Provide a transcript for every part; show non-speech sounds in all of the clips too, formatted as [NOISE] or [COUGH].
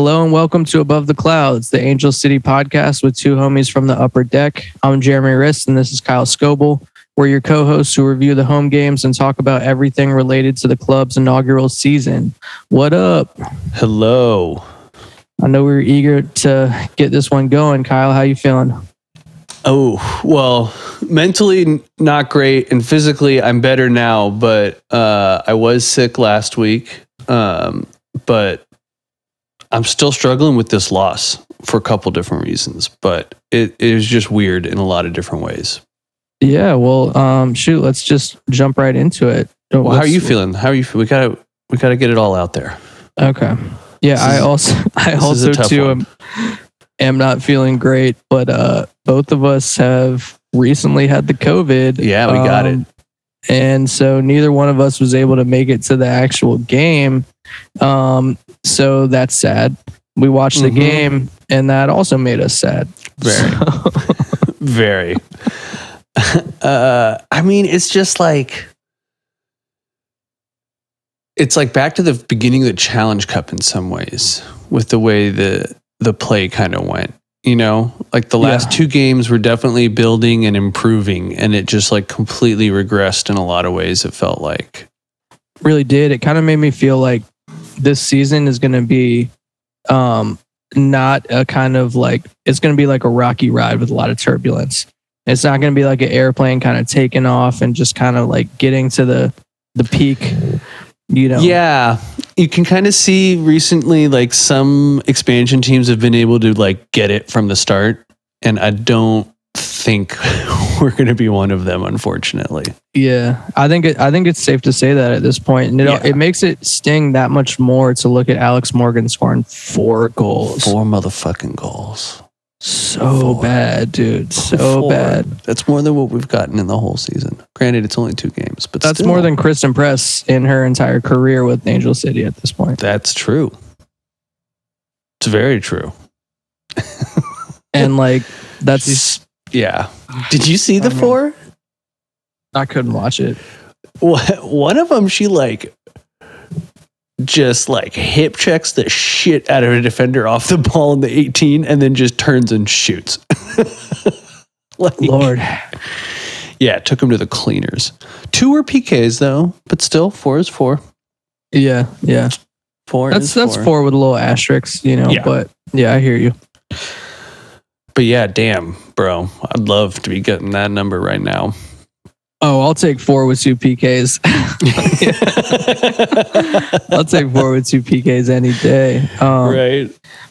Hello and welcome to Above the Clouds, the Angel City podcast with two homies from the upper deck. I'm Jeremy Rist and this is Kyle Scoble. We're your co hosts who review the home games and talk about everything related to the club's inaugural season. What up? Hello. I know we are eager to get this one going. Kyle, how you feeling? Oh, well, mentally not great and physically I'm better now, but uh, I was sick last week. Um, but I'm still struggling with this loss for a couple different reasons, but it, just weird in a lot of different ways. Yeah, well, um, shoot, let's just jump right into it. Well, how are you feeling? How are you? We gotta we gotta get it all out there. Okay. Yeah, I also [LAUGHS] I also too am, am not feeling great, but uh, both of us have recently had the COVID. Yeah, we got um, it. And so neither one of us was able to make it to the actual game. Um, so that's sad. We watched mm-hmm. the game, and that also made us sad. Very, so. [LAUGHS] very. Uh, I mean, it's just like it's like back to the beginning of the Challenge Cup in some ways, with the way the the play kind of went. You know, like the last yeah. two games were definitely building and improving, and it just like completely regressed in a lot of ways. It felt like really did. It kind of made me feel like this season is going to be um, not a kind of like it's going to be like a rocky ride with a lot of turbulence. It's not going to be like an airplane kind of taking off and just kind of like getting to the the peak. You know. Yeah, you can kind of see recently like some expansion teams have been able to like get it from the start, and I don't think [LAUGHS] we're going to be one of them, unfortunately. Yeah, I think it, I think it's safe to say that at this point, and it yeah. it makes it sting that much more to look at Alex Morgan scoring four goals, four motherfucking goals. So four. bad, dude. [LAUGHS] So four. bad. That's more than what we've gotten in the whole season. Granted, it's only two games, but that's still. more than Christen Press in her entire career with Angel City at this point. That's true. It's very true. [LAUGHS] and like that's She's, yeah. Did you see the four? I couldn't watch it. One of them, she like just like hip checks the shit out of a defender off the ball in the 18 and then just turns and shoots. [LAUGHS] like, Lord. Yeah, took him to the cleaners. Two were PKs though, but still four is four. Yeah, yeah. Four that's that's four. four with a little asterisk, you know, yeah. but yeah, I hear you. But yeah, damn, bro. I'd love to be getting that number right now. Oh, I'll take four with two PKs. [LAUGHS] I'll take four with two PKs any day. Um, right.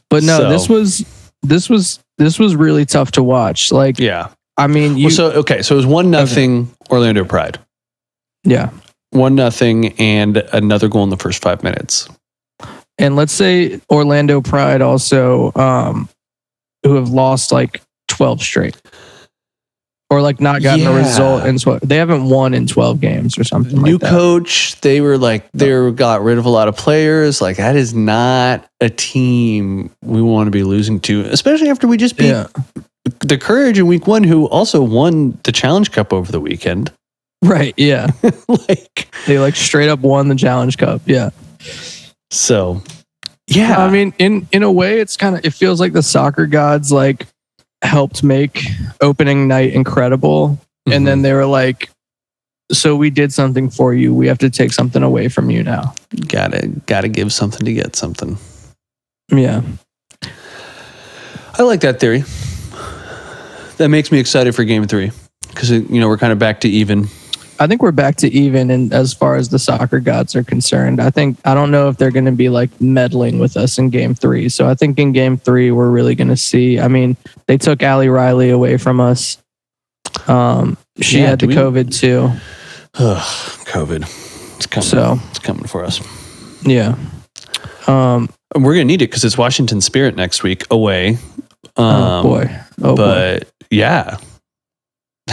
But no, so. this was this was this was really tough to watch. Like, yeah. I mean, you, well, so okay, so it was one nothing okay. Orlando Pride. Yeah. One nothing and another goal in the first five minutes. And let's say Orlando Pride also um, who have lost like 12 straight or like not gotten yeah. a result in 12 they haven't won in 12 games or something new like coach they were like they were, got rid of a lot of players like that is not a team we want to be losing to especially after we just beat yeah. the courage in week one who also won the challenge cup over the weekend right yeah [LAUGHS] like they like straight up won the challenge cup yeah so yeah. I mean, in in a way, it's kind of it feels like the soccer gods like helped make opening night incredible, mm-hmm. and then mm-hmm. they were like, "So we did something for you. We have to take something away from you now. Gotta gotta give something to get something." Yeah. I like that theory. That makes me excited for game three because you know we're kind of back to even I think we're back to even in as far as the soccer gods are concerned. I think I don't know if they're going to be like meddling with us in game three. So I think in game three we're really going to see. I mean, they took Ali Riley away from us. Um, she yeah, had the we, COVID too. Ugh, COVID. It's coming. So it's coming for us. Yeah. Um, we're gonna need it because it's Washington Spirit next week away. Oh, um, oh boy! Oh but boy. yeah,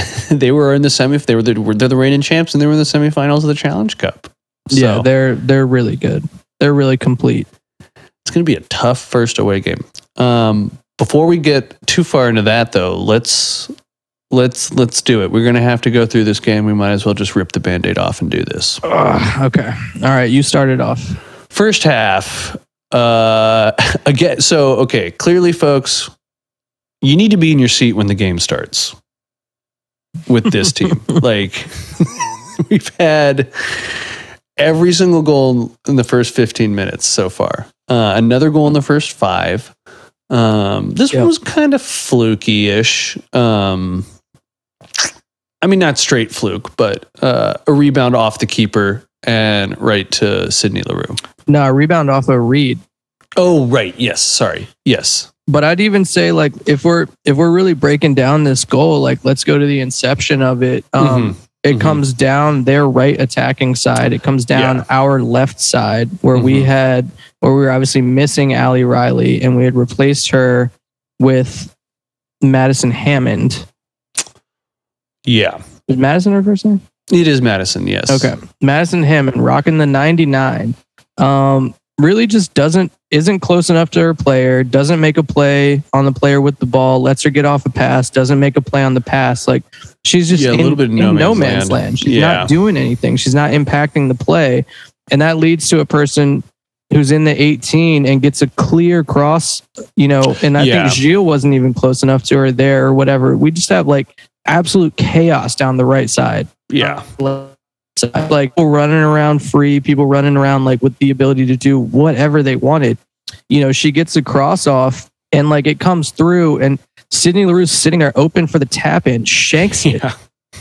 [LAUGHS] they were in the semi. They were the, they're the reigning champs, and they were in the semifinals of the Challenge Cup. So, yeah, they're they're really good. They're really complete. It's going to be a tough first away game. Um, before we get too far into that, though, let's let's let's do it. We're going to have to go through this game. We might as well just rip the band-aid off and do this. Uh, okay. All right. You started off. First half. Uh, Uh, [LAUGHS] again, so okay, clearly, folks, you need to be in your seat when the game starts with this team. [LAUGHS] like we've had every single goal in the first 15 minutes so far. Uh, another goal in the first five. Um, this Yep. one was kind of fluky-ish. Um, I mean, not straight fluke, but uh, a rebound off the keeper and right to Sydney Leroux. No, rebound off a Reid. Oh, right. Yes. Sorry. Yes. But I'd even say like if we're if we're really breaking down this goal, like let's go to the inception of it. Um, It Mhm. comes down their right attacking side. It comes down Yeah. our left side where we Mhm. had where we were obviously missing Ali Riley and we had replaced her with Madison Hammond. Yeah. Is Madison her first name? It is Madison. Yes. Okay. Madison Hammond rocking the 99. Um, really just doesn't isn't close enough to her player, doesn't make a play on the player with the ball, lets her get off a pass, doesn't make a play on the pass. Like she's just Yeah, a in, little bit in no no man's man's land. land. She's Yeah. not doing anything. She's not impacting the play. And that leads to a person who's in the 18 and gets a clear cross, you know, and I Yeah. think Gilles wasn't even close enough to her there or whatever. We just have like absolute chaos down the right side Yeah. Side. like people running around free, people running around like with the ability to do whatever they wanted. You know, she gets a cross off and like it comes through and Sydney Leroux's sitting there open for the tap in, shanks it Yeah.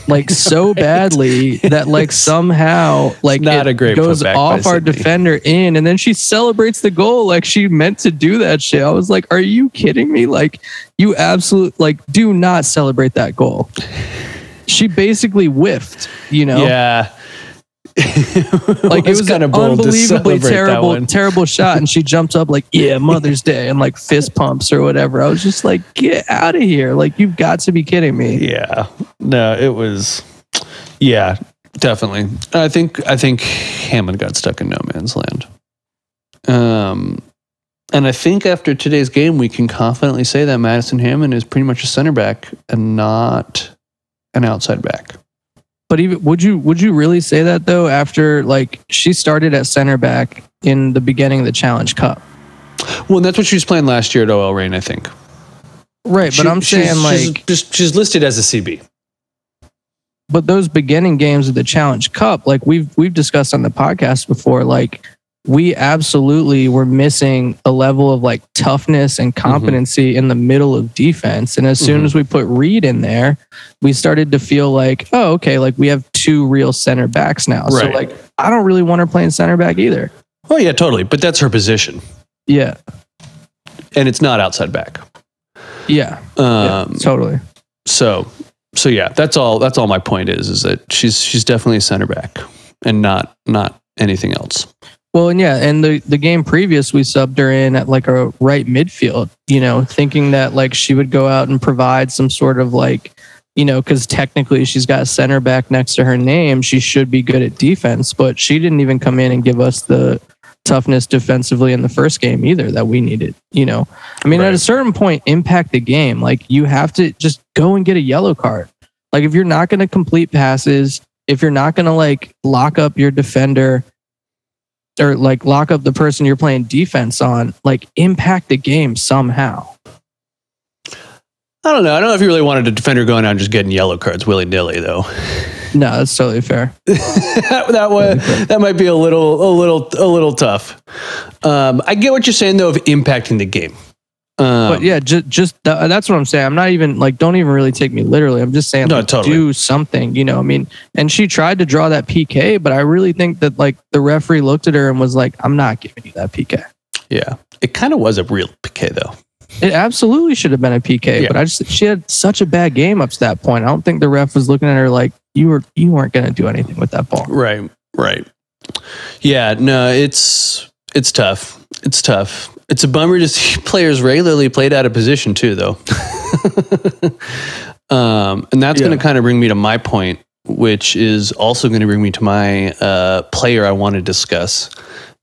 like so Right. [LAUGHS] badly that like somehow like not it a great goes off our Sydney. defender in and then she celebrates the goal like she meant to do that shit. I was like, are you kidding me? Like you absolute like do not celebrate that goal. She basically whiffed, you know Yeah. Like it was kind of unbelievably terrible, terrible shot, and she jumps up like, "Yeah, Mother's Day," and like fist pumps or whatever. I was just like, "Get out of here!" Like you've got to be kidding me. Yeah. No, it was. Yeah, definitely. I think I think Hammond got stuck in no man's land. Um, and I think after today's game, we can confidently say that Madison Hammond is pretty much a center back and not an outside back. But even would you would you really say that though? After like she started at center back in the beginning of the Challenge Cup, Well, and that's what she was playing last year at OL Reign, I think. right? But She- I'm she's- saying she's, like, just she's listed as a CB. but those beginning games of the Challenge Cup, like we've we've discussed on the podcast before, like we absolutely were missing a level of like toughness and competency in the middle of defense. And as soon Mhm. as we put Reid in there, we started to feel like, oh, okay, like we have two real center backs now. So like I don't really want her playing center back either. Oh yeah, totally. But that's her position, Yeah. and it's not outside back. Yeah. yeah Um, totally. so so yeah that's all that's all my point is is that she's she's definitely a center back and not not anything else Well, and yeah, and the the game previous we subbed her in at like a right midfield, you know, thinking that like she would go out and provide some sort of like, you know, because technically she's got a center back next to her name, she should be good at defense, but she didn't even come in and give us the toughness defensively in the first game either that we needed. You know, I mean, at a certain point, impact the game. Like you have to just go and get a yellow card. Like if you're not going to complete passes, if you're not going to like lock up your defender or like lock up the person you're playing defense on, like impact the game somehow. i don't know. I don't know if you really wanted a defender going out and just getting yellow cards willy-nilly though. No, that's totally fair. [LAUGHS] that, that way that might be a little a little a little tough. Um i get what you're saying though of impacting the game um, But yeah, just just th- that's what I'm saying. I'm not even like don't even really take me literally. I'm just saying No, like, totally. do something, you know. I mean, and she tried to draw that PK, but I really think that like the referee looked at her and was like, "I'm not giving you that PK." yeah it kind of was a real PK though It absolutely should have been a PK, Yeah. but I just she had such a bad game up to that point. I don't think the ref was looking at her like you were you weren't going to do anything with that ball. Right, right. Yeah, no, it's it's tough. It's tough. It's a bummer to see [LAUGHS] players regularly played out of position too, though. [LAUGHS] um, and that's going to kind of bring me to my point, which is also going to bring me to my uh, player I want to discuss,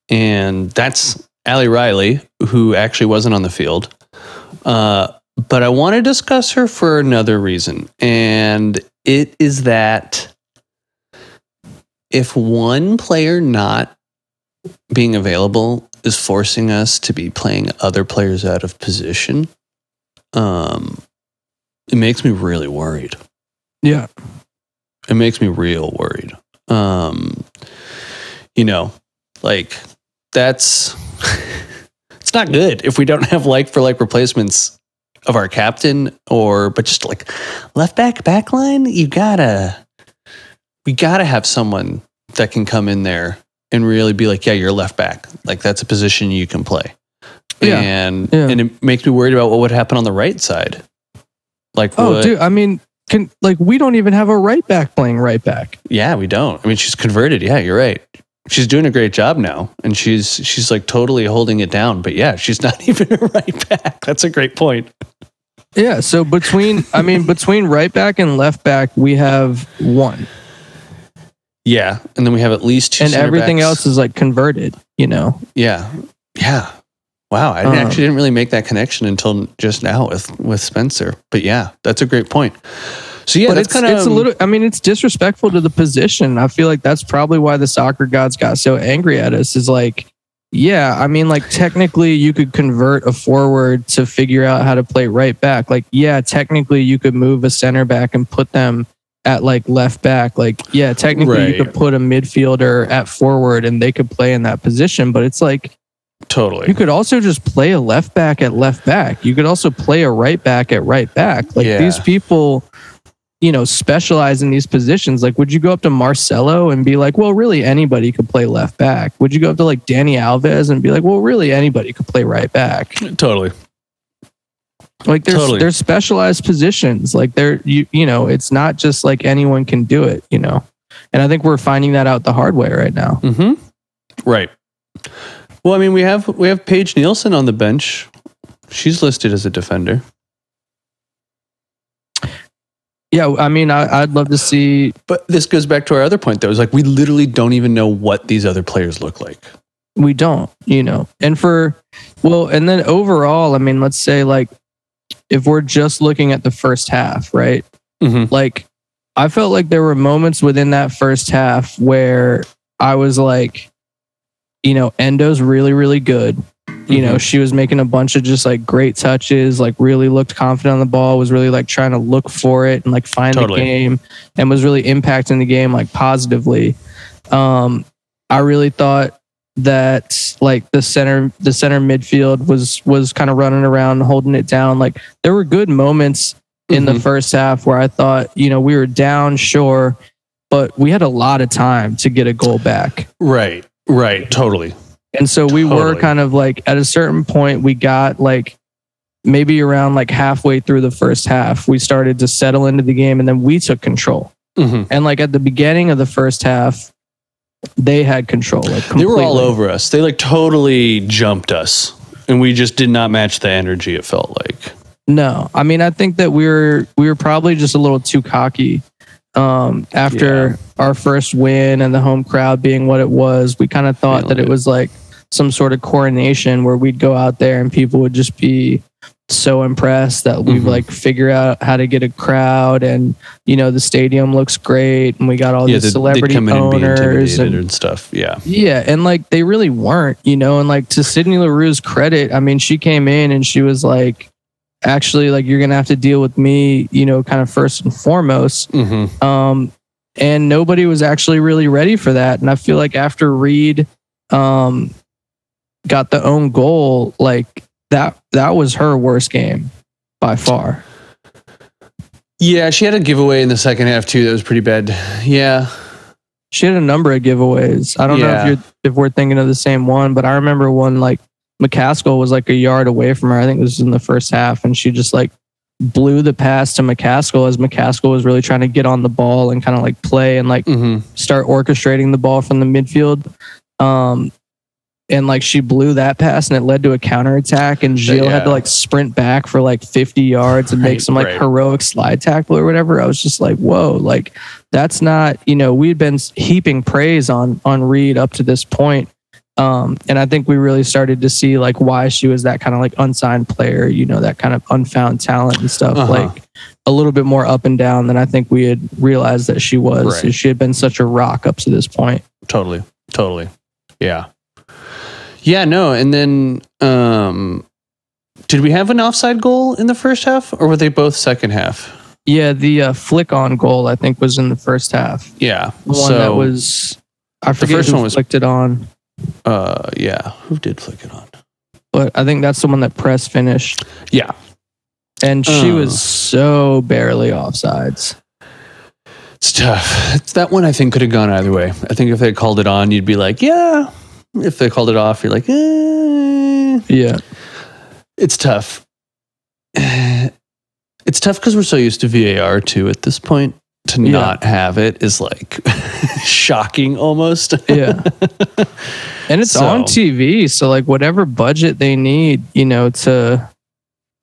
and that's Ali Riley, who actually wasn't on the field. Uh, but I want to discuss her for another reason, and it is that if one player not being available is forcing us to be playing other players out of position, um, it makes me really worried. Yeah. It makes me real worried. Um, you know, like that's [LAUGHS] it's not good if we don't have like for like replacements of our captain or but just like left back back line, you gotta we gotta have someone that can come in there and really be like, yeah, you're left back. Like that's a position you can play. Yeah. And Yeah. and it makes me worried about what would happen on the right side. Like Oh, what, dude. I mean, can like we don't even have a right back playing right back. Yeah, we don't. I mean, she's converted. Yeah, you're right. She's doing a great job now, and she's she's like totally holding it down. But yeah, she's [LAUGHS] not even a right back. That's a great point. Yeah. So between, I mean, between right back and left back, we have one, Yeah, and then we have at least two. and everything backs. else is like converted. You know. Yeah, yeah. Wow, I didn't- Uh. actually didn't really make that connection until just now with with Spencer. But yeah, that's a great point. So yeah, but that's it's, kind of it's a little. I mean, it's disrespectful to the position. I feel like that's probably why the soccer gods got so angry at us. Is like, yeah, I mean, like technically you could convert a forward to figure out how to play right back. Like, yeah, technically you could move a center back and put them at like left back. Like, yeah, technically Right. you could put a midfielder at forward and they could play in that position. But it's like totally. you could also just play a left back at left back. You could also play a right back at right back. Like Yeah. these people, you know, specialize in these positions. Like, would you go up to Marcelo and be like, well, really anybody could play left back? Would you go up to like Dani Alves and be like, well, really anybody could play right back? totally. Like there's Totally. there's specialized positions. Like they're you you know, it's not just like anyone can do it, you know. And I think we're finding that out the hard way right now. Mm-hmm. Right. Well, I mean, we have we have Paige Nielsen on the bench. She's listed as a defender. Yeah, I mean, I, I'd love to see But this goes back to our other point, though. Is like we literally don't even know what these other players look like. we don't you know and for well and then overall i mean let's say like if we're just looking at the first half right Mm-hmm. like i felt like there were moments within that first half where i was like you know endo's really really good you know she was making a bunch of just like great touches like really looked confident on the ball was really like trying to look for it and like find Totally. the game and was really impacting the game like positively um i really thought that like the center the center midfield was was kind of running around holding it down like there were good moments in the Mhm. first half where i thought you know we were down sure but we had a lot of time to get a goal back right, right, totally. and so we were kind of like at a certain point we got like maybe around like halfway through the first half we started to settle into the game and then we took control Mhm. and like at the beginning of the first half they had control like They were all over us. They like totally jumped us, and we just did not match the energy. It felt like. No, I mean I think that we were we were probably just a little too cocky. Um, after our first win and the home crowd being what it was, we kind of thought that Feeling it it. was like some sort of coronation where we'd go out there and people would just be so impressed that we've Mhm. like figure out how to get a crowd and you know the stadium looks great and we got all yeah, these celebrity in and be owners and and stuff. Yeah, yeah, and like they really weren't, you know, and like to Sydney Leroux's credit, I mean, she came in and she was like, actually, like you're gonna have to deal with me, you know, kind of first and foremost. mm-hmm. Um, and nobody was actually really ready for that. And I feel like after Reid um got the own goal, like that that was her worst game by far. yeah. She had a giveaway in the second half too. That was pretty bad. Yeah, She had a number of giveaways. I don't know if you're if we're thinking of the same one, but I remember one like McCaskill was like a yard away from her. I think this was in the first half, and she just like blew the pass to McCaskill as McCaskill was really trying to get on the ball and kind of like play and like mm-hmm. start orchestrating the ball from the midfield. Um, and like she blew that pass and it led to a counterattack and Gilles had to like sprint back for like 50 yards and make Right, some like right. heroic slide tackle or whatever. I was just like, whoa, like that's not, you know, we'd been heaping praise on on Reid up to this point. Um, and I think we really started to see like why she was that kind of like unsigned player, you know, that kind of unfound talent and stuff. Uh-huh. Like a little bit more up and down than I think we had realized that she was. Right. She had been such a rock up to this point. Totally, totally. Yeah. Yeah, no, and then um did we have an offside goal in the first half or were they both second half? Yeah, the uh, flick on goal I think was in the first half. Yeah. The one so, that was I forget first who one was- flicked it on, uh yeah, who did flick it on? but I think that's the one that press finished, Yeah. and she Uh. was so barely offsides. It's tough. It's that one I think could have gone either way. I think if they called it on, you'd be like, yeah. If they called it off, you're like, eh. Yeah, It's tough. [SIGHS] It's tough because we're so used to VAR too at this point. To Yeah. not have it is like [LAUGHS] shocking almost. yeah, [LAUGHS] and it's So- on TV, so like whatever budget they need, you know, to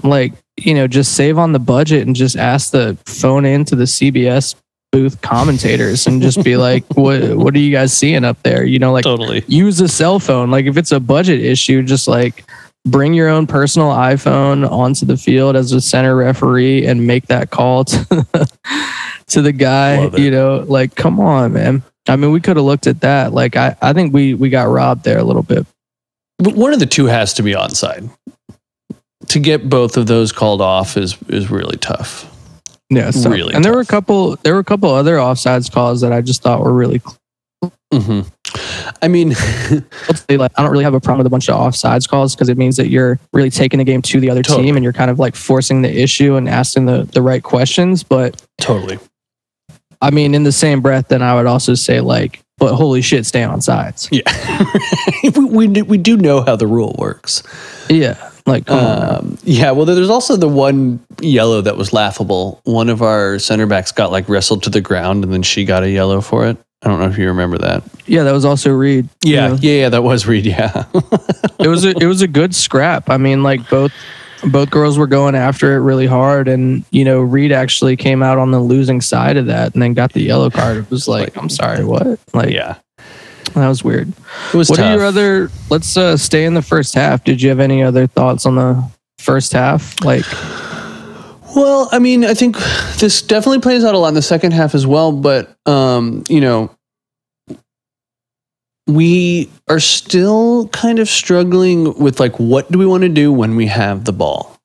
like you know just save on the budget and just ask the phone into the CBS booth commentators and just be like, [LAUGHS] what what are you guys seeing up there? You know, like totally. use a cell phone. Like if it's a budget issue, just like bring your own personal iPhone onto the field as a center referee and make that call to, [LAUGHS] to the guy. You know, like come on, man. I mean, we could have looked at that. Like I, I think we we got robbed there a little bit. But one of the two has to be onside. To get both of those called off is is really tough. Yeah, so, Really And there were a couple. There were a couple other offsides calls that I just thought were really. hmm I mean, [LAUGHS] Like, I don't really have a problem with a bunch of offsides calls because it means that you're really taking the game to the other Totally. team and you're kind of like forcing the issue and asking the the right questions. But totally. I mean, in the same breath, then I would also say like, but holy shit, stay on sides. Yeah, [LAUGHS] we, we we do know how the rule works. Yeah, like. Um, yeah, well, there's also the one yellow that was laughable. One of our center backs got like wrestled to the ground, and then she got a yellow for it. I don't know if you remember that. yeah, that was also Reid. Yeah, You know, yeah, yeah that was Reid. Yeah, [LAUGHS] it was a, it was a good scrap. I mean, like both both girls were going after it really hard, and you know, Reid actually came out on the losing side of that, and then got the yellow card. It was like, I'm sorry, what? Like yeah. That was weird. It was What tough. are your other? Let's uh, stay in the first half. Did you have any other thoughts on the first half? Like, Well, I mean, I think this definitely plays out a lot in the second half as well, but um, you know, we are still kind of struggling with like what do we want to do when we have the ball?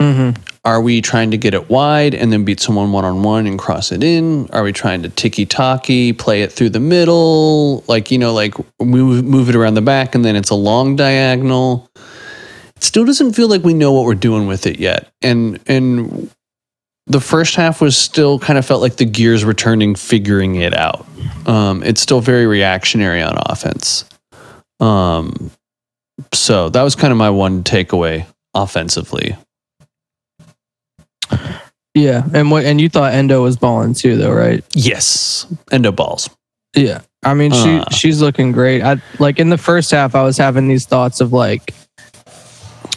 mhm. Are we trying to get it wide and then beat someone one on one and cross it in? Are we trying to ticky tacky, play it through the middle? Like, you know, like move, move it around the back and then it's a long diagonal. It still doesn't feel like we know what we're doing with it yet. And, and the first half was still kind of felt like the gears were turning, figuring it out. Um, it's still very reactionary on offense. Um, so that was kind of my one takeaway offensively. Yeah, and what? And you thought Endo was balling too, though, right? Yes, endo balls. Yeah. I mean, she Uh. she's looking great. I like in the first half, I was having these thoughts of like,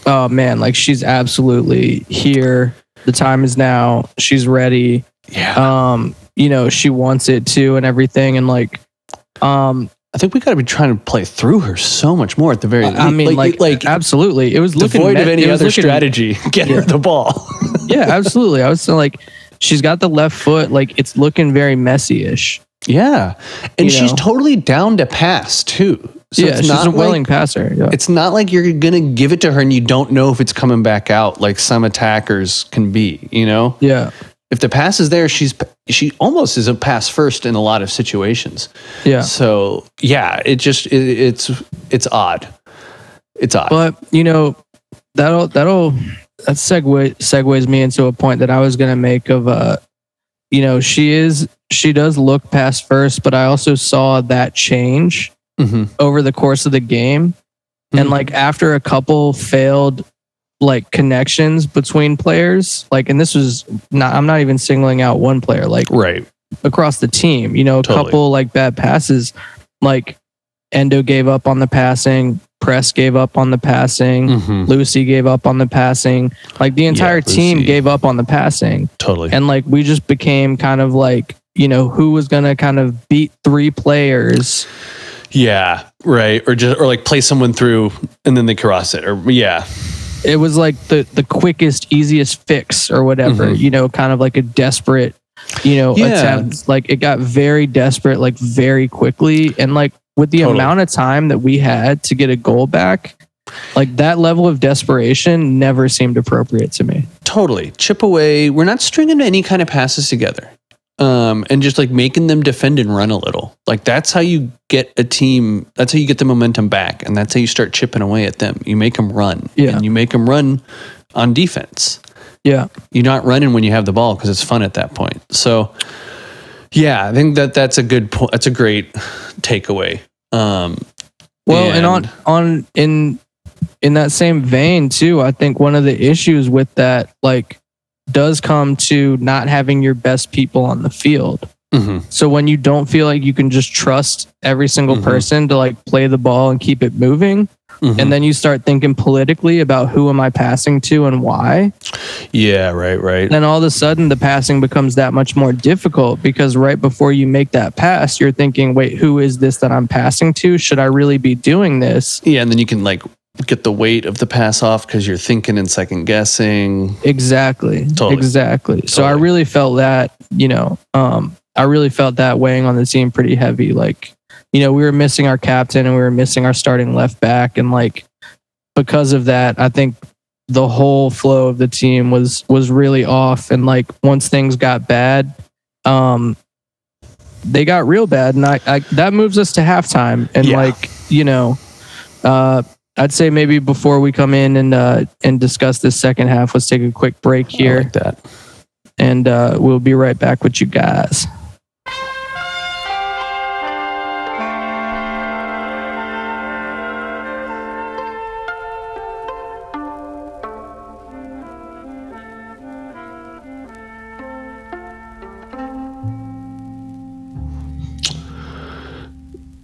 oh man, like she's absolutely here. The time is now. She's ready. Yeah, Um, you know, she wants it too, and everything. And like, um, I think we got to be trying to play through her so much more at the very. I mean, like, like absolutely, it was looking devoid of any other looking- strategy. [LAUGHS] Get her the ball. Yeah, absolutely. I was like, she's got the left foot. Like, it's looking very messy-ish. yeah, and You she's know? totally down to pass too. So yeah, it's she's not a willing Like, passer. Yeah. it's not like you're gonna give it to her and you don't know if it's coming back out like some attackers can be. You know, yeah. if the pass is there, she's she almost is a pass first in a lot of situations. Yeah. So yeah, it just it, it's it's odd. It's odd. But you know, that'll that'll that segue segues me into a point that I was gonna make of uh you know, she is she does look past first, but I also saw that change Mhm. over the course of the game. And Mhm. like after a couple failed like connections between players, like and this was not I'm not even singling out one player, like right. across the team. You know, a Totally. couple like bad passes, like Endo gave up on the passing, Press gave up on the passing, Mhm. Lussi gave up on the passing. Like the entire team gave up on the passing. Totally. And like we just became kind of like, you know, who was going to kind of beat three players. Yeah, right. Or just or like play someone through and then they cross it. Or yeah, It was like the the quickest, easiest fix or whatever, Mhm. you know, kind of like a desperate, you know, Yeah. attempt. Like it got very desperate, like very quickly. And like with the Totally. amount of time that we had to get a goal back, like that level of desperation never seemed appropriate to me. Totally. Chip away. We're not stringing any kind of passes together. Um, and just like making them defend and run a little. Like that's how you get a team, that's how you get the momentum back. And that's how you start chipping away at them. You make them run. Yeah. And you make them run on defense. Yeah. You're not running when you have the ball because it's fun at that point. So, yeah, I think that that's a good point. That's a great takeaway. Um, Well, and, on on in in that same vein too, I think one of the issues with that like does come to not having your best people on the field. mhm, So when you don't feel like you can just trust every single Mhm. person to like play the ball and keep it moving, mhm. and then you start thinking politically about who am I passing to and why, yeah, right, right. then all of a sudden the passing becomes that much more difficult because right before you make that pass, you're thinking, wait, who is this that I'm passing to? Should I really be doing this? Yeah, and then you can like get the weight of the pass off because you're thinking and second guessing. Exactly. Totally. Exactly. So I really felt that, you know, um, I really felt that weighing on the team pretty heavy. Like, you know, we were missing our captain and we were missing our starting left back. And like because of that, I think the whole flow of the team was was really off. And like once things got bad, um they got real bad. And I, I that moves us to halftime. And Yeah. like, you know, uh I'd say maybe before we come in and uh, and discuss this second half, let's take a quick break here, like that. and uh, we'll be right back with you guys.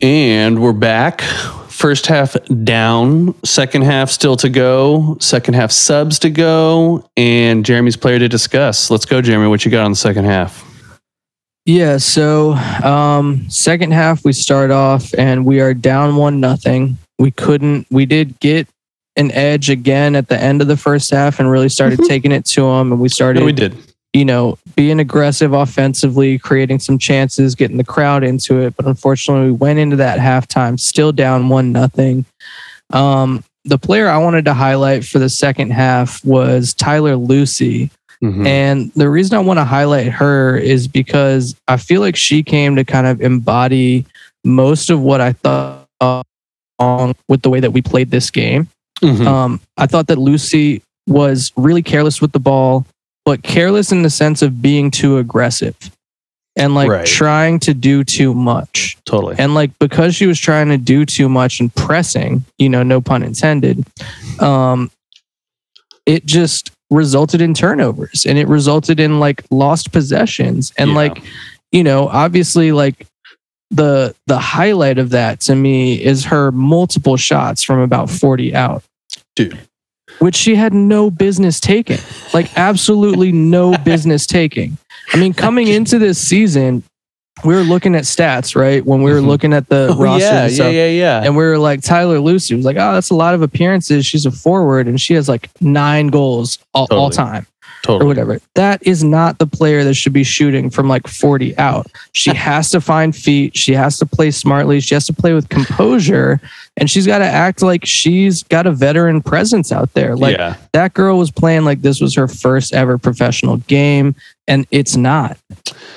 And we're back. First half down, second half still to go, second half subs to go, and Jeremy's player to discuss. Let's go, Jeremy. What you got on the second half? Yeah. So um, second half, we start off and we are down one nothing. We couldn't. We did get an edge again at the end of the first half and really started Mhm. taking it to them. And we started. No, we did. You know, being aggressive offensively, creating some chances, getting the crowd into it. But unfortunately, we went into that halftime still down one nothing. Um, the player I wanted to highlight for the second half was Tyler Lussi. Mhm. And the reason I want to highlight her is because I feel like she came to kind of embody most of what I thought wrong with the way that we played this game. Mhm. Um, I thought that Lussi was really careless with the ball, but careless in the sense of being too aggressive and like Right. trying to do too much. totally. And like because she was trying to do too much and pressing, you know, no pun intended, um, it just resulted in turnovers and it resulted in like lost possessions. And Yeah. like, you know, obviously like the the highlight of that to me is her multiple shots from about 40 out Dude. Which she had no business taking. Like absolutely no [LAUGHS] business taking. I mean, coming into this season, we were looking at stats, right? When we were Mhm. looking at the [LAUGHS] Oh, roster yeah, and yeah, stuff. yeah, yeah. And we were like, Tyler Lussi was like, oh, that's a lot of appearances. She's a forward and she has like nine goals all, all Totally. or whatever. That is not the player that should be shooting from like 40 out. She [LAUGHS] has to find feet. She has to play smartly. She has to play with composure. And she's got to act like she's got a veteran presence out there. Like yeah. that girl was playing like this was her first ever professional game. And it's not.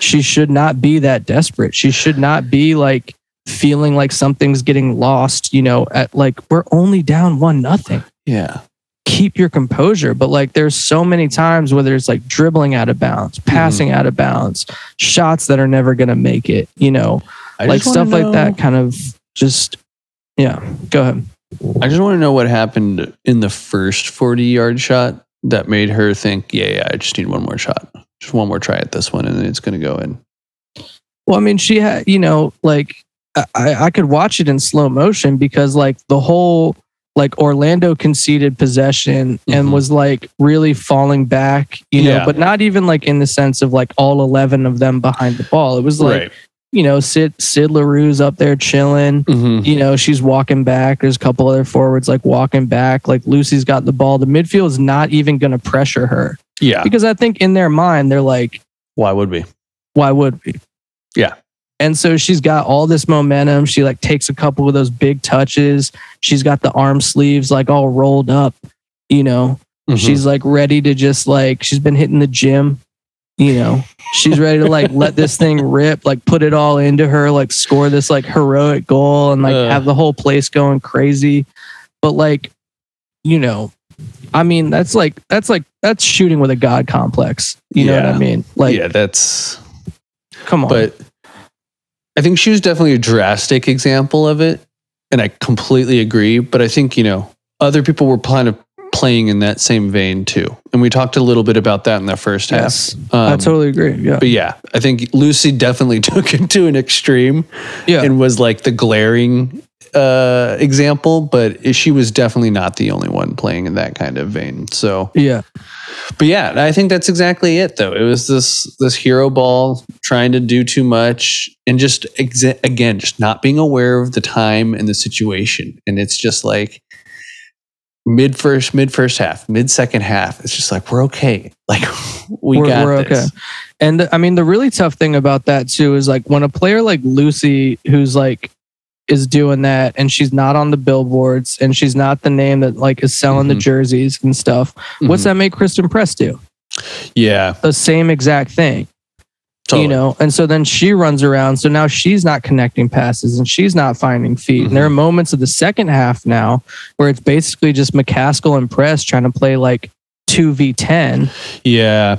She should not be that desperate. She should not be like feeling like something's getting lost, you know, at like we're only down one nothing Yeah. Keep your composure. But like there's so many times where there's like dribbling out of bounds, Mm-hmm. passing out of bounds, shots that are never gonna make it, you know, I like stuff like that kind of just yeah. Go ahead. I just want to know what happened in the first 40 yard shot that made her think, yeah, yeah, I just need one more shot. Just one more try at this one and then it's going to go in. Well, I mean, she had, you know, like I, I could watch it in slow motion because like the whole like Orlando conceded possession and Mhm. was like really falling back, you know, Yeah. but not even like in the sense of like all 11 of them behind the ball. It was like, you know, Sid, Sid Leroux's up there chilling. Mhm. You know, she's walking back. There's a couple other forwards like walking back. Like Lussi's got the ball. The midfield is not even going to pressure her Yeah. because I think in their mind, they're like, Why would we? why would we? Yeah. And so she's got all this momentum. She like takes a couple of those big touches. She's got the arm sleeves like all rolled up, you know. Mhm. She's like ready to just like she's been hitting the gym, you know. She's ready to like let this thing rip, like put it all into her, like score this like heroic goal and like Ugh. have the whole place going crazy. But like, you know, I mean, that's like that's like that's shooting with a god complex. You know what I mean? Like, yeah, that's come on. but I think she was definitely a drastic example of it, and I completely agree. But I think you know other people were kind of playing in that same vein too, and we talked a little bit about that in the first half. yes, I Um, totally agree. Yeah. But yeah, I think Lussi definitely [LAUGHS] took it to an extreme Yeah. and was like the glaring uh, example, but she was definitely not the only one playing in that kind of vein. So, yeah. But yeah, I think that's exactly it. Though it was this this hero ball trying to do too much and just exa- again just not being aware of the time and the situation, and it's just like mid first mid first half, mid second half. It's just like we're okay, [LAUGHS] like we We're- got we're this. okay. And I mean, the really tough thing about that too is like when a player like Lussi, who's like, is doing that and she's not on the billboards and she's not the name that like is selling the Mhm. jerseys and stuff. What's Mhm. that make Christen Press do? Yeah, The same exact thing, totally. you know? And so then she runs around. So now she's not connecting passes and she's not finding feet. And there are Mm-hmm. moments of the second half now where it's basically just McCaskill and Press trying to play like 2v10 Yeah,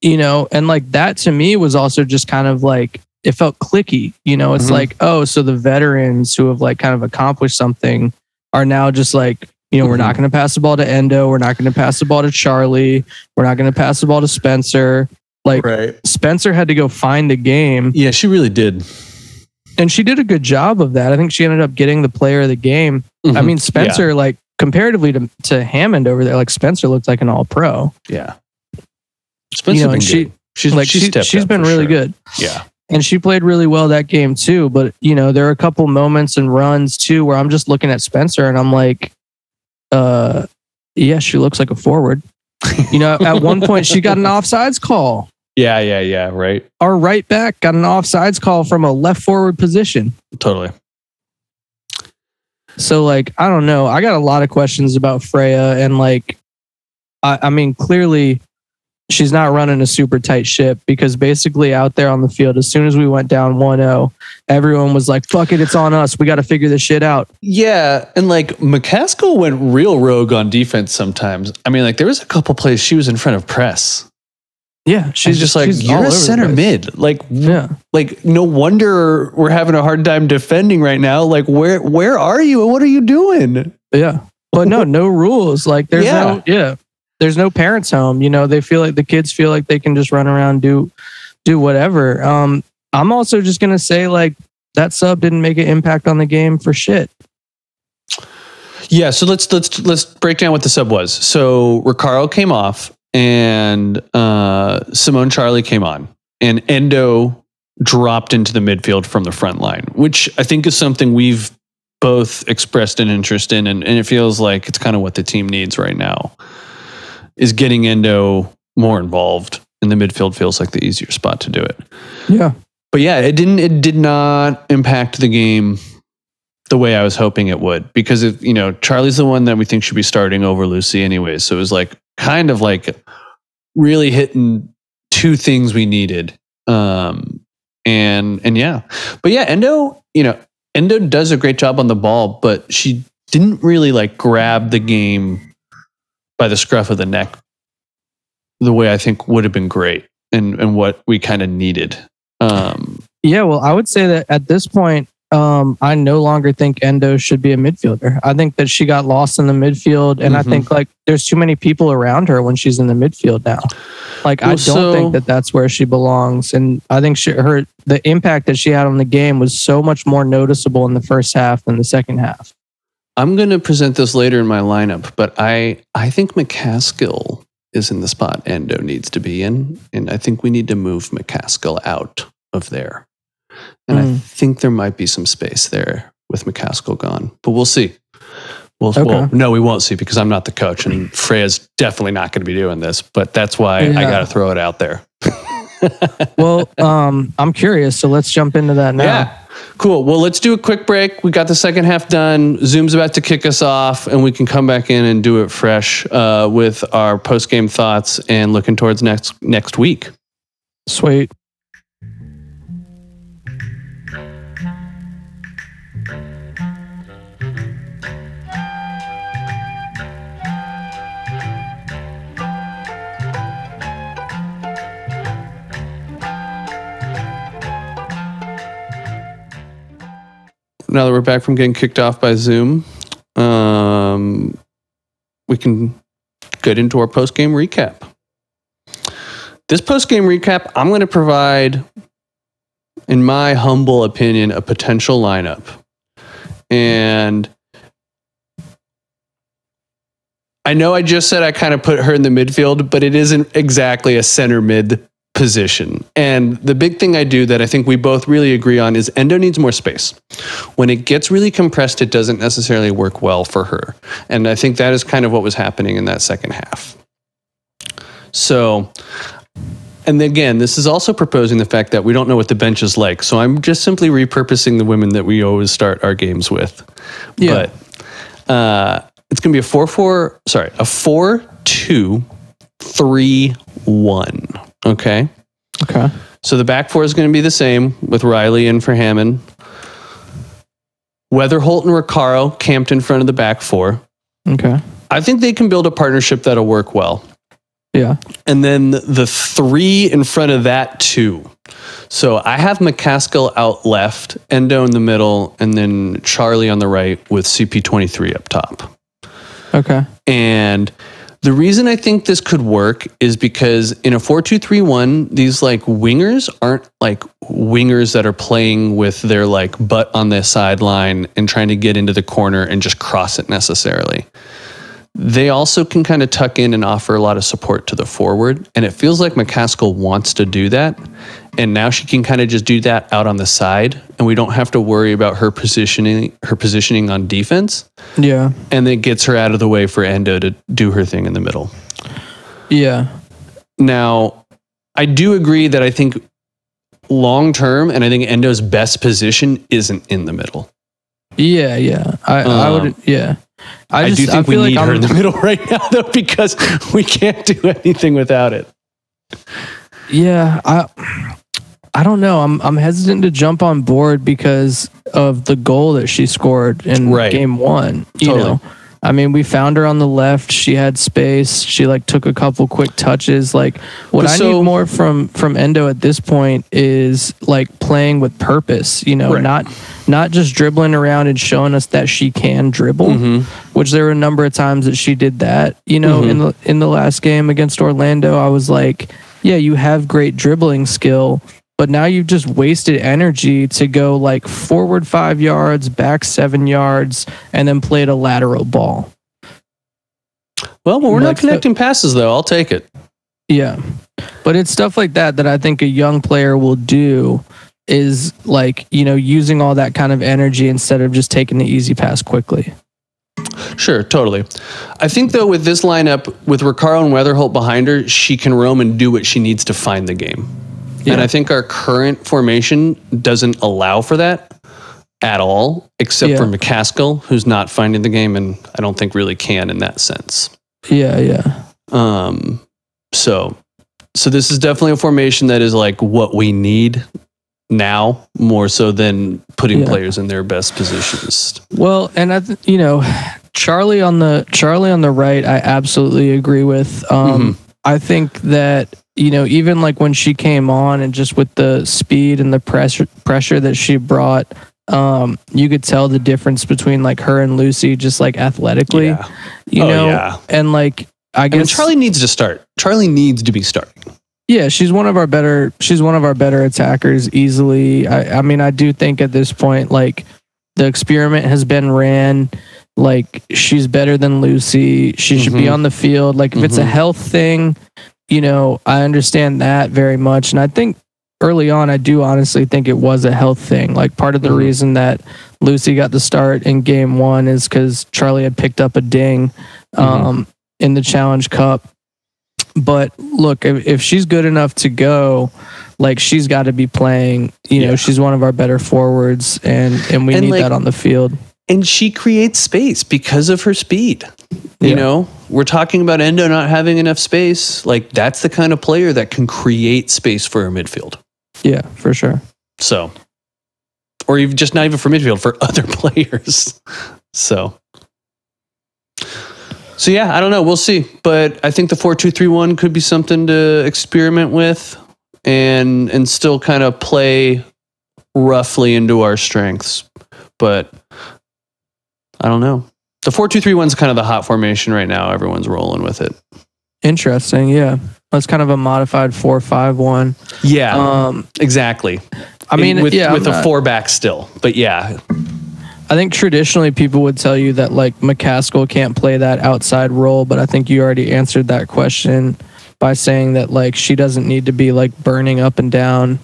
you know and like that to me was also just kind of like it felt clicky you know it's Mhm. like oh so the veterans who have like kind of accomplished something are now just like you know we're not Mhm. going to pass the ball to endo we're not going to pass the ball to charley we're not going to pass the ball to spencer like right. spencer had to go find the game Yeah, she really did. and she did a good job of that i think she ended up getting the player of the game i Mhm. mean spencer like comparatively to, to hammond over there like spencer looked like an all pro Yeah. Spencer you know she good. she's like she she, she's been really sure. good Yeah. And she played really well that game too. But you know, there are a couple moments and runs too where I'm just looking at Spencer and I'm like, uh, yeah, she looks like a forward. You know, at one point she got an offsides call. Yeah, yeah, yeah, right. Our right back got an offsides call from a left forward position. Totally. So like, I don't know. I got a lot of questions about Freya and like, I, I mean, clearly she's not running a super tight ship because basically out there on the field, as soon as we went down 1-0, everyone was like, fuck it, it's on us. We got to figure this shit out. Yeah, and like McCaskill went real rogue on defense sometimes. I mean, like there was a couple plays she was in front of press. Yeah. She's She's just like she's you're a center mid. Like Yeah. like no wonder we're having a hard time defending right now. Like where where are you and what are you doing? Yeah. But no, [LAUGHS] no rules. Like there's Yeah. no, yeah. There's no parents home. You know, they feel like the kids feel like they can just run around, do, do whatever. Um, I'm also just to say like that sub didn't make an impact on the game for shit. Yeah, so let's let's let's break down what the sub was. So Ricardo came off and uh Simone Charley came on and Endo dropped into the midfield from the front line, which I think is something we've both expressed an interest in and, and it feels like it's kind of what the team needs right now. Is getting Endo more involved in the midfield feels like the easier spot to do it Yeah. but yeah, it didn't. It did not impact the game the way I was hoping it would because if you know Charley's the one that we think should be starting over Lussi anyway. So it was like kind of like really hitting two things we needed. Um, and and yeah, but yeah, Endo, you know, Endo does a great job on the ball, but she didn't really like grab the game by the scruff of the neck the way I think would have been great and and what we kind of needed. Um, Yeah. Well, I would say that at this point, um, I no longer think Endo should be a midfielder. I think that she got lost in the midfield, and I Mhm. think like there's too many people around her when she's in the midfield now. Like I don't so- think that that's where she belongs, and I think she, her the impact that she had on the game was so much more noticeable in the first half than the second half. I'm going to present this later in my lineup, but I I think McCaskill is in the spot Endo needs to be in, and I think we need to move McCaskill out of there. And I Mm. think there might be some space there with McCaskill gone, but we'll see. We'll, Okay. well, no, we won't see because I'm not the coach, and Freya's definitely not going to be doing this. But that's why I got to throw it out there. [LAUGHS] well, um, I'm curious, so let's jump into that now. Yeah. Cool. Well, let's do a quick break. We got the second half done. Zoom's about to kick us off, and we can come back in and do it fresh uh, with our post game thoughts and looking towards next next week. Sweet. Now that we're back from getting kicked off by Zoom, um, we can get into our post game recap. This post game recap, I'm going to provide, in my humble opinion, a potential lineup. And I know I just said I kind of put her in the midfield, but it isn't exactly a center mid position. And the big thing I do that I think we both really agree on is Endo needs more space. When it gets really compressed, it doesn't necessarily work well for her. And I think that is kind of what was happening in that second half. So, and again, this is also proposing the fact that we don't know what the bench is like. So I'm just simply repurposing the women that we always start our games with. Yeah. But uh, it's going to be a 4 4, sorry, a 4 2 3 1. Okay. Okay. So the back four is going to be the same with Riley and for Hammond. Weatherholt and Roccaro camped in front of the back four. Okay. I think they can build a partnership that'll work well. Yeah. And then the three in front of that two. So I have McCaskill out left, Endo in the middle, and then Charley on the right with CP23 up top. Okay. And the reason I think this could work is because in a 4-2-3-1, these like wingers aren't like wingers that are playing with their like butt on the sideline and trying to get into the corner and just cross it necessarily. They also can kind of tuck in and offer a lot of support to the forward. And it feels like McCaskill wants to do that. And now she can kind of just do that out on the side. And we don't have to worry about her positioning her positioning on defense Yeah. and it gets her out of the way for Endo to do her thing in the middle. Yeah. Now, I do agree that I think long term, and I think Endo's best position isn't in the middle. Yeah. Yeah. I, I Um, would. Yeah. I, just, do think we feel need like her I'm- in the middle [LAUGHS] right now, though, because we can't do anything without it. Yeah, I I don't know. I'm I'm hesitant to jump on board because of the goal that she scored in Right. game 1, you Totally. know. I mean, we found her on the left. She had space. She like took a couple quick touches. Like what But I need more from from Endo at this point is like playing with purpose, you know, Right. not not just dribbling around and showing us that she can dribble Mm-hmm. which there were a number of times that she did that. You know, in the in the last game against Orlando, I was like, yeah, you have great dribbling skill, but now you've just wasted energy to go like forward 5 yards, back 7 yards and then played a lateral ball. Well, we're not Like the- connecting passes, though, I'll take it. Yeah. But it's stuff like that that I think a young player will do is like, you know, using all that kind of energy instead of just taking the easy pass quickly. Sure, totally. I think though with this lineup, with Roccaro and Weatherholt behind her, she can roam and do what she needs to find the game. And I think our current formation doesn't allow for that at all, except for McCaskill, who's not finding the game, and I don't think really can in that sense. Yeah, yeah. Um, so, so this is definitely a formation that is like what we need now more so than putting Yeah. players in their best positions. Well, and I, th- you know, Charley on the Charley on the right, I absolutely agree with. Um, I think that you know, even like when she came on, and just with the speed and the pressure pressure that she brought, um, you could tell the difference between like her and Lussi, just like athletically, Yeah. you Oh, know, yeah. and like I I guess mean, Charley needs to start. Charley needs to be starting. yeah, she's one of our better. She's one of our better attackers easily. I, I mean, I do think at this point, like the experiment has been ran. Like she's better than Lussi. She should be Mhm. on the field. Like if it's a Mhm. health thing, you know, I understand that very much. And I think early on, I do honestly think it was a health thing. Like part of the Mhm. reason that Lussi got the start in game one is because Charley had picked up a ding Mhm. um, in the Challenge Cup. but look, if, if she's good enough to go, like she's got to be playing. You Yeah. know, she's one of our better forwards, and and we And, need like, that on the field. and she creates space because of her speed. You Yeah. know, we're talking about Endo not having enough space. Like that's the kind of player that can create space for her midfield. Yeah, for sure. So, or even just not even for midfield, for [LAUGHS] other players. So, so yeah, I don't know. We'll see. But I think the four two three one could be something to experiment with, and and still kind of play roughly into our strengths. But I don't know. The four two three one's kind of the hot formation right now. Everyone's rolling with it. Interesting. Yeah, that's kind of a modified four five one. Yeah, Um, exactly. I mean, with yeah, with I'm a not- four back still, but yeah, I think traditionally people would tell you that like McCaskill can't play that outside role, but I think you already answered that question by saying that like she doesn't need to be like burning up and down,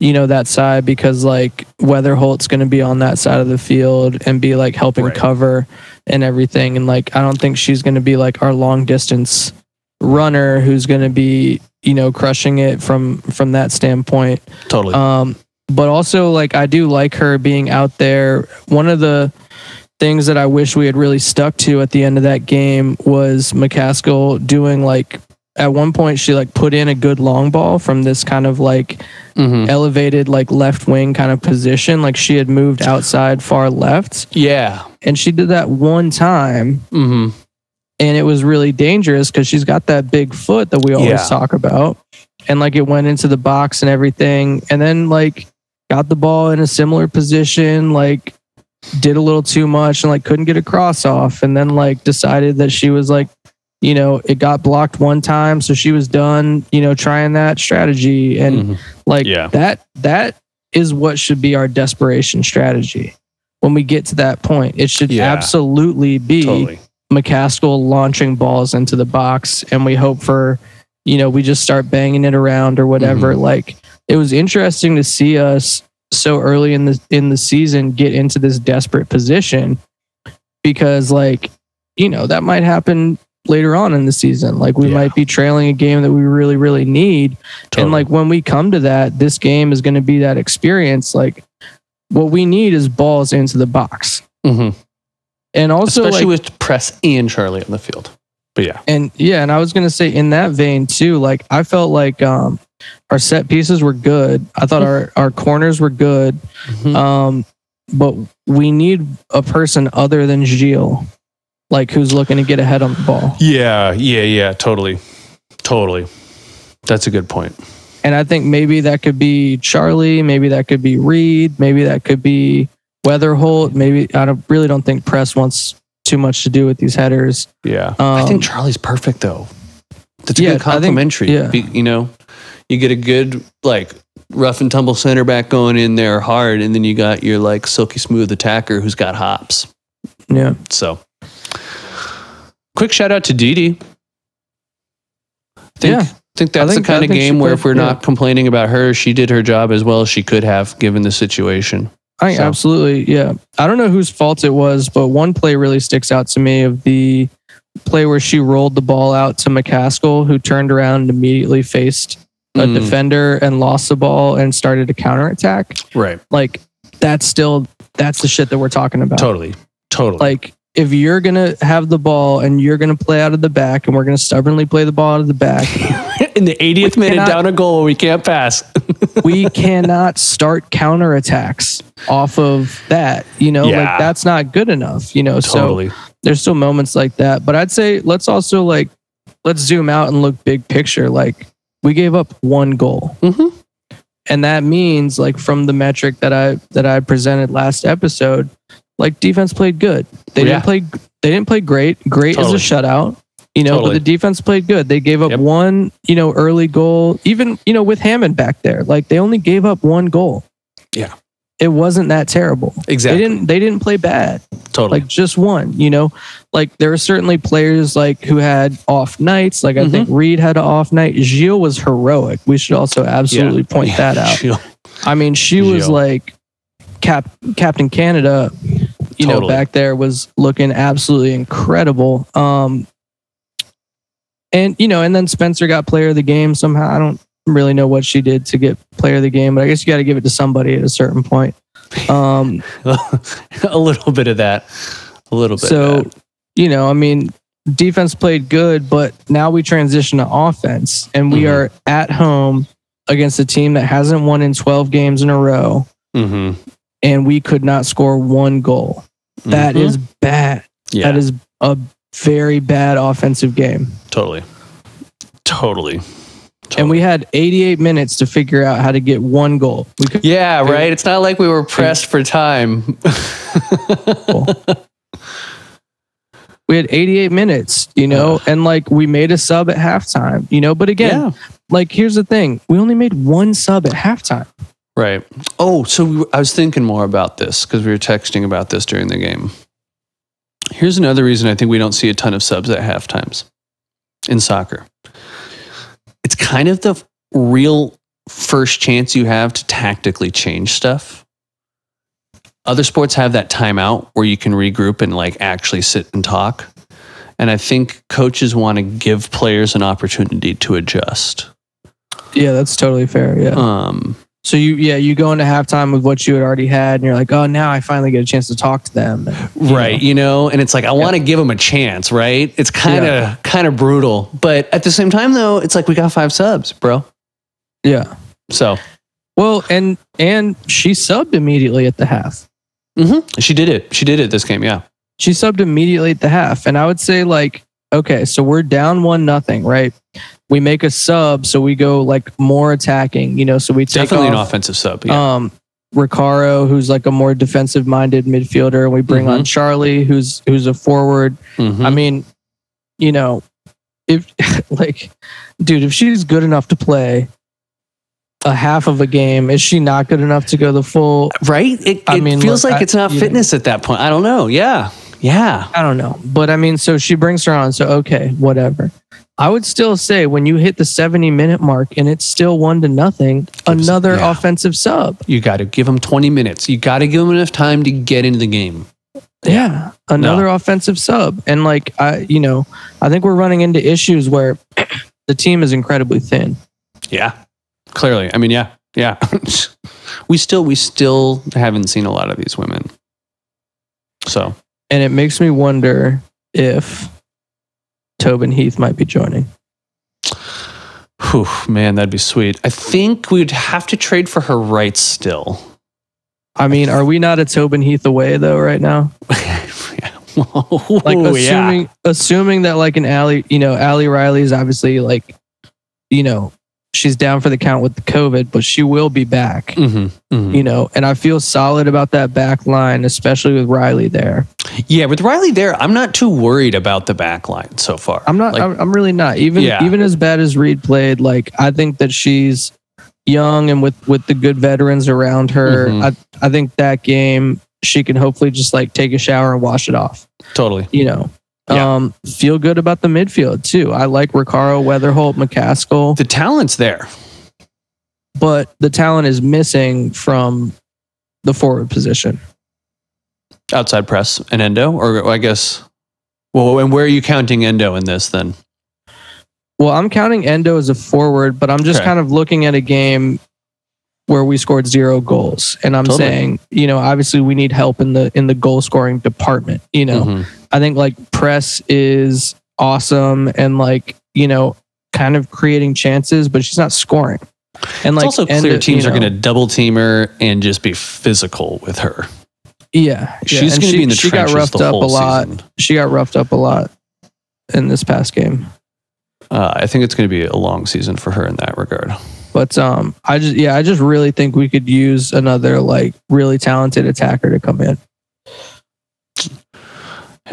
you know, that side because like Weatherholt's going to be on that side of the field and be like helping Right. cover and everything. And like I don't think she's going to be like our long distance runner who's going to be you know crushing it from from that standpoint. totally. Um, but also, like, I do like her being out there. One of the things that I wish we had really stuck to at the end of that game was McCaskill doing like. At one point, she like put in a good long ball from this kind of like Mhm. elevated, like left wing kind of position. Like she had moved outside far left, Yeah. and she did that one time, hmm and it was really dangerous because she's got that big foot that we always Yeah. talk about and like it went into the box and everything and then like got the ball in a similar position like did a little too much and like couldn't get a cross off and then like decided that she was like you know it got blocked one time so she was done you know trying that strategy and Mhm. like Yeah. that that is what should be our desperation strategy when we get to that point it should Yeah. absolutely be Totally. McCaskill launching balls into the box, and we hope for, you know, we just start banging it around or whatever. Like it was interesting to see us so early in the in the season get into this desperate position because, like, you know, that might happen later on in the season. Like we Yeah. might be trailing a game that we really really need, Totally. and like when we come to that, this game is going to be that experience. Like what we need is balls into the box, Mhm. and also especially like, with Press and Charley on the field. But yeah, and yeah, and I was gonna say in that vein too, like I felt like um our set pieces were good. I thought our our corners were good. Mhm. Um but we need a person other than Gilles, like who's looking to get ahead on the ball. yeah, yeah, yeah. Totally, totally. That's a good point. And I think maybe that could be Charley, maybe that could be Reid, maybe that could be Weatherholt. Maybe I don't really don't think Press wants too much to do with these headers. Yeah, I Um, think Charley's perfect though. That's a yeah, I good think- complimentary. yeah. Be- you know, you get a good like rough and tumble center back going in there hard, and then you got your like silky smooth attacker who's got hops. Yeah. So, quick shout out to Didi. Think, Yeah. I think that's think- the kind I of game where played- if we're yeah. not complaining about her, she did her job as well as she could have given the situation. I So- absolutely, yeah. I don't know whose fault it was, but one play really sticks out to me of the play where she rolled the ball out to McCaskill, who turned around and immediately faced a Mm, defender and lost the ball and started a counterattack. right. Like that's still that's the shit that we're talking about. Totally. Totally. Like if you're gonna have the ball and you're gonna play out of the back and we're gonna stubbornly play the ball out of the back, [LAUGHS] in the 80th minute cannot- down a goal, we can't pass. [LAUGHS] we cannot start counterattacks off of that. You know, Yeah. like that's not good enough. You know, so there's still moments like that. But I'd say let's also like let's zoom out and look big picture. Like we gave up one goal. Mhm. And that means like from the metric that I that I presented last episode, like defense played good. They Yeah. didn't play they didn't play great. Great Totally. is a shutout. You know, Totally. but the defense played good. They gave up Yep. one, you know, early goal. Even, you know, with Hammond back there, like they only gave up one goal. Yeah. It wasn't that terrible. Exactly. They didn't they didn't play bad totally. like just one you know like there were certainly players like who had off nights like i think mm-hmm. Reid had an off night Gilles was heroic we should also absolutely point Yeah. that out [LAUGHS] i mean she was like cap captain canada you know back there was looking absolutely incredible um and you know, and then Spencer got player of the game somehow. I don't really know what she did to get player of the game, but I guess you got to give it to somebody at a certain point. Um, [LAUGHS] a little bit of that. A little bit. so, of that. you know, I mean, defense played good, but now we transition to offense, and we Mhm. are at home against a team that hasn't won in 12 games in a row, Mhm. And we could not score one goal. That Mhm. is bad. yeah, That is a very bad offensive game. totally, totally. And we had 88 minutes to figure out how to get one goal. We could, Yeah, right. It's not like we were pressed for time. [LAUGHS] we had 88 minutes, you know, and like we made a sub at halftime, you know. But again, yeah. like here's the thing: we only made one sub at halftime. Right. Oh, so we, I was thinking more about this because we were texting about this during the game. Here's another reason I think we don't see a ton of subs at half times in soccer. It's kind of the real first chance you have to tactically change stuff. Other sports have that timeout where you can regroup and like actually sit and talk. And I think coaches want to give players an opportunity to adjust. Yeah, that's totally fair. Yeah. Um, So you, yeah, you go into halftime with what you had already had, and you're like, oh, now I finally get a chance to talk to them. And, you right know, you know and it's like i want to give them a chance right it's kind of Yeah. kind of brutal but at the same time though it's like we got five subs bro yeah. so Well, and and she subbed immediately at the half. mhm. she did it she did it this game yeah She subbed immediately at the half, and I would say like, okay, so we're down one nothing, right? We make a sub, so we go like more attacking, you know. So we take definitely an offensive sub yeah. um Roccaro, who's like a more defensive minded midfielder, and we bring Mm-hmm. on Charley, who's who's a forward. Mhm. I mean, you know, if [LAUGHS] like, dude, if she's good enough to play a half of a game, is she not good enough to go the full? right it, I it mean, feels look, like I- it's not you know. fitness at that point i don't know yeah yeah I don't know, but I mean, so she brings her on. So okay, whatever. I would still say when you hit the seventy minute mark and it's still one to nothing, another yeah. offensive sub. you got to give them 20 minutes you got to give them enough time to get into the game Yeah, another offensive sub. And like I, you know, I think we're running into issues where [CLEARS THROAT] the team is incredibly thin. yeah clearly i mean yeah yeah [LAUGHS] we still we still haven't seen a lot of these women so And it makes me wonder if Tobin Heath might be joining. Whew, man, that'd be sweet. I think we'd have to trade for her rights still. I mean, are we not a Tobin Heath away though right now? [LAUGHS] Like Ooh, yeah. assuming assuming that like an Ali, you know, Ali Riley is obviously like, you know, she's down for the count with the COVID, but she will be back. Mhm, mhm. You know, and I feel solid about that back line, especially with Riley there. Yeah, with Riley there, I'm not too worried about the back line so far. I'm not. Like, I'm, I'm really not. Even Yeah. even as bad as Reid played, like I think that she's young and with with the good veterans around her. Mhm. I I think that game she can hopefully just like take a shower and wash it off. totally. You know. Yeah. Um, feel good about the midfield too. I like Roccaro, Weatherholt, McCaskill, The talent's there. but the talent is missing from the forward position. Outside press and Endo, or I guess. Well, and where are you counting Endo in this then? Well, I'm counting Endo as a forward, but I'm just Okay. kind of looking at a game where we scored zero goals, and I'm Totally. saying, you know, obviously we need help in the in the goal scoring department. You know, Mhm. I think like press is awesome and like you know, kind of creating chances, but she's not scoring. And It's like also clear teams you are going to double team her and just be physical with her. yeah, She's yeah. going to she- be in the she got trenches roughed the up whole a lot. season. She got roughed up a lot in this past game. Uh, I think it's going to be a long season for her in that regard. But um, I just yeah, I just really think we could use another like really talented attacker to come in.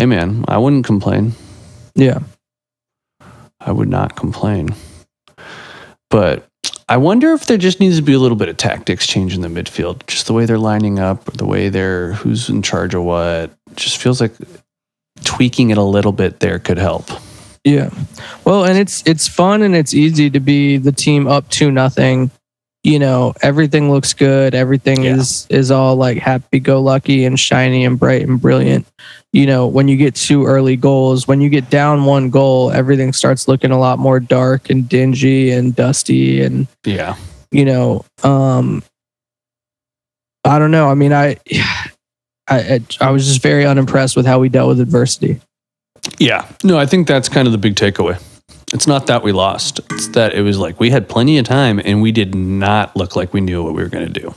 Hey, man, I wouldn't complain. Yeah, I would not complain. But I wonder if there just needs to be a little bit of tactics change in the midfield, just the way they're lining up, or the way they're who's in charge of what. Just feels like tweaking it a little bit there could help. yeah. Well, and it's it's fun and it's easy to be the team up to nothing you know, everything looks good. Everything Yeah. is is all like happy go lucky and shiny and bright and brilliant. You know, when you get two early goals, when you get down one goal, everything starts looking a lot more dark and dingy and dusty and Yeah. you know, um I don't know. I mean, I [SIGHS] I I, I was just very unimpressed with how we dealt with adversity. Yeah. No, I think that's kind of the big takeaway. It's not that we lost. It's that it was like we had plenty of time and we did not look like we knew what we were going to do.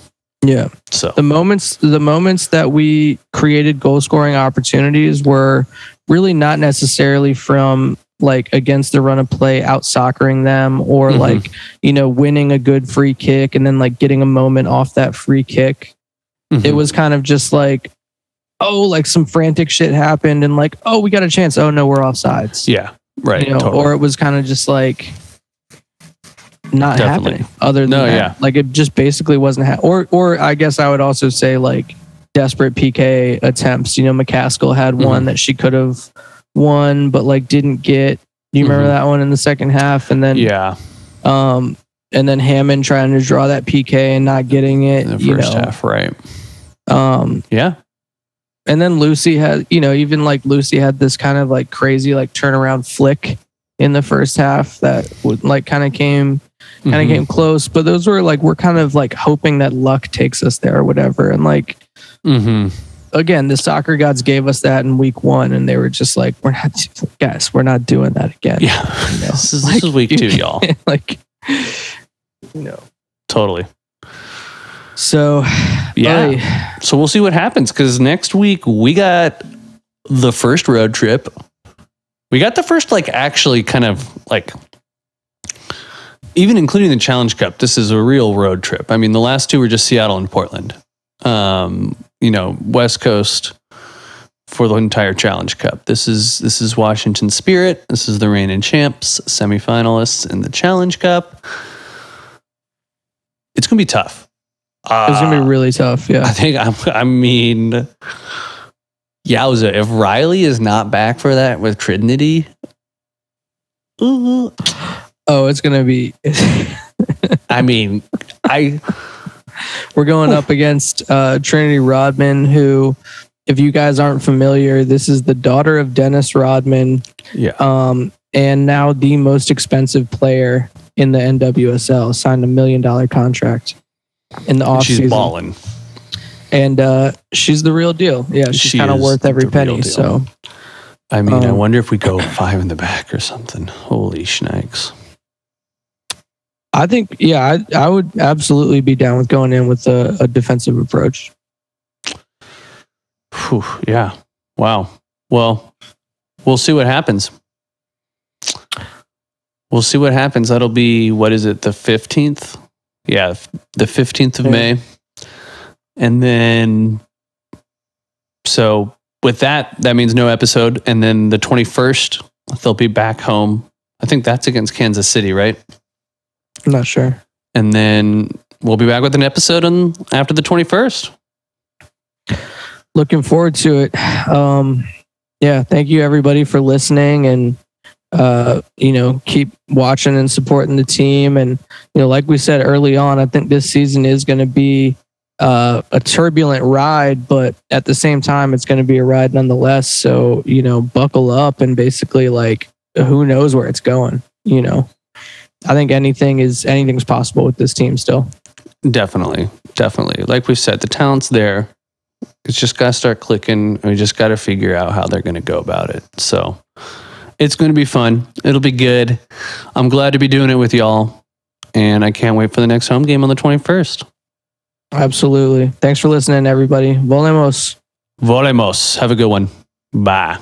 Yeah. So, the moments the moments that we created goal scoring opportunities were really not necessarily from like against the run of play out soccering them or Mhm. like you know winning a good free kick and then like getting a moment off that free kick it mhm. was kind of just like oh like some frantic shit happened and like oh we got a chance oh no we're offsides yeah, right. you know totally. or it was kind of just like not Definitely. happening other than No, that. yeah. like it just basically wasn't ha- or or i guess i would also say like desperate pk attempts you know mccaskill had Mhm. one that she could have won but like didn't get you remember Mhm. that one in the second half and then yeah, um and then hammond trying to draw that pk and not getting it in the you first know half, right? um Yeah, and then Lussi had, you know, even like Lussi had this kind of like crazy like turnaround flick in the first half that would like kind of came kind of came close. But those were like we're kind of like hoping that luck takes us there or whatever. And like Mhm. again, the soccer gods gave us that in week one, and they were just like, we're not, guys, we're not doing that again. Yeah, You [LAUGHS] know, this, is, like, this is week two, [LAUGHS] y'all. like, you know. Totally. So Yeah. hey, So we'll see what happens because next week we got the first road trip. We got the first, like, actually kind of like, even including the Challenge Cup, this is a real road trip. I mean, the last two were just Seattle and Portland. Um, you know, West Coast for the entire Challenge Cup. This is this is Washington Spirit. This is the reigning champs, semifinalists in the Challenge Cup. It's gonna be tough. it's gonna Uh, be really tough. I Yeah, think I'm, I mean, yowza! If Riley is not back for that with Trinity, ooh, oh, it's gonna be. [LAUGHS] I mean, I We're going up against uh, Trinity Rodman, who, if you guys aren't familiar, this is the daughter of Dennis Rodman, yeah, um, and now the most expensive player in the NWSL. Signed a million dollar contract in the offseason. she's balling. and uh, she's the real deal. Yeah, she's She kind of worth every penny. So I mean, I Um, wonder if we go five in the back or something. Holy schnikes! I think, yeah, I, I would absolutely be down with going in with a, a defensive approach. Whew, yeah, wow. Well, we'll see what happens. We'll see what happens. That'll be what is it? The fifteenth? Yeah, the fifteenth of Yeah. May. And then, so with that, that means no episode. And then the twenty first, they'll be back home. I think that's against Kansas City, right? I'm not sure. And then we'll be back with an episode on after the twenty first. looking forward to it. Um, yeah, thank you everybody for listening and uh, you know keep watching and supporting the team. And you know, like we said early on, I think this season is going to be uh, a turbulent ride, but at the same time, it's going to be a ride nonetheless. So you know, buckle up and basically like who knows where it's going. You know, I think anything is anything's possible with this team still. Definitely, definitely. Like we said, the talent's there. It's just got to start clicking. We just got to figure out how they're going to go about it. So it's going to be fun. It'll be good. I'm glad to be doing it with y'all. And I can't wait for the next home game on the 21st. Absolutely. Thanks for listening, everybody. Volemos. Volemos. Have a good one. Bye.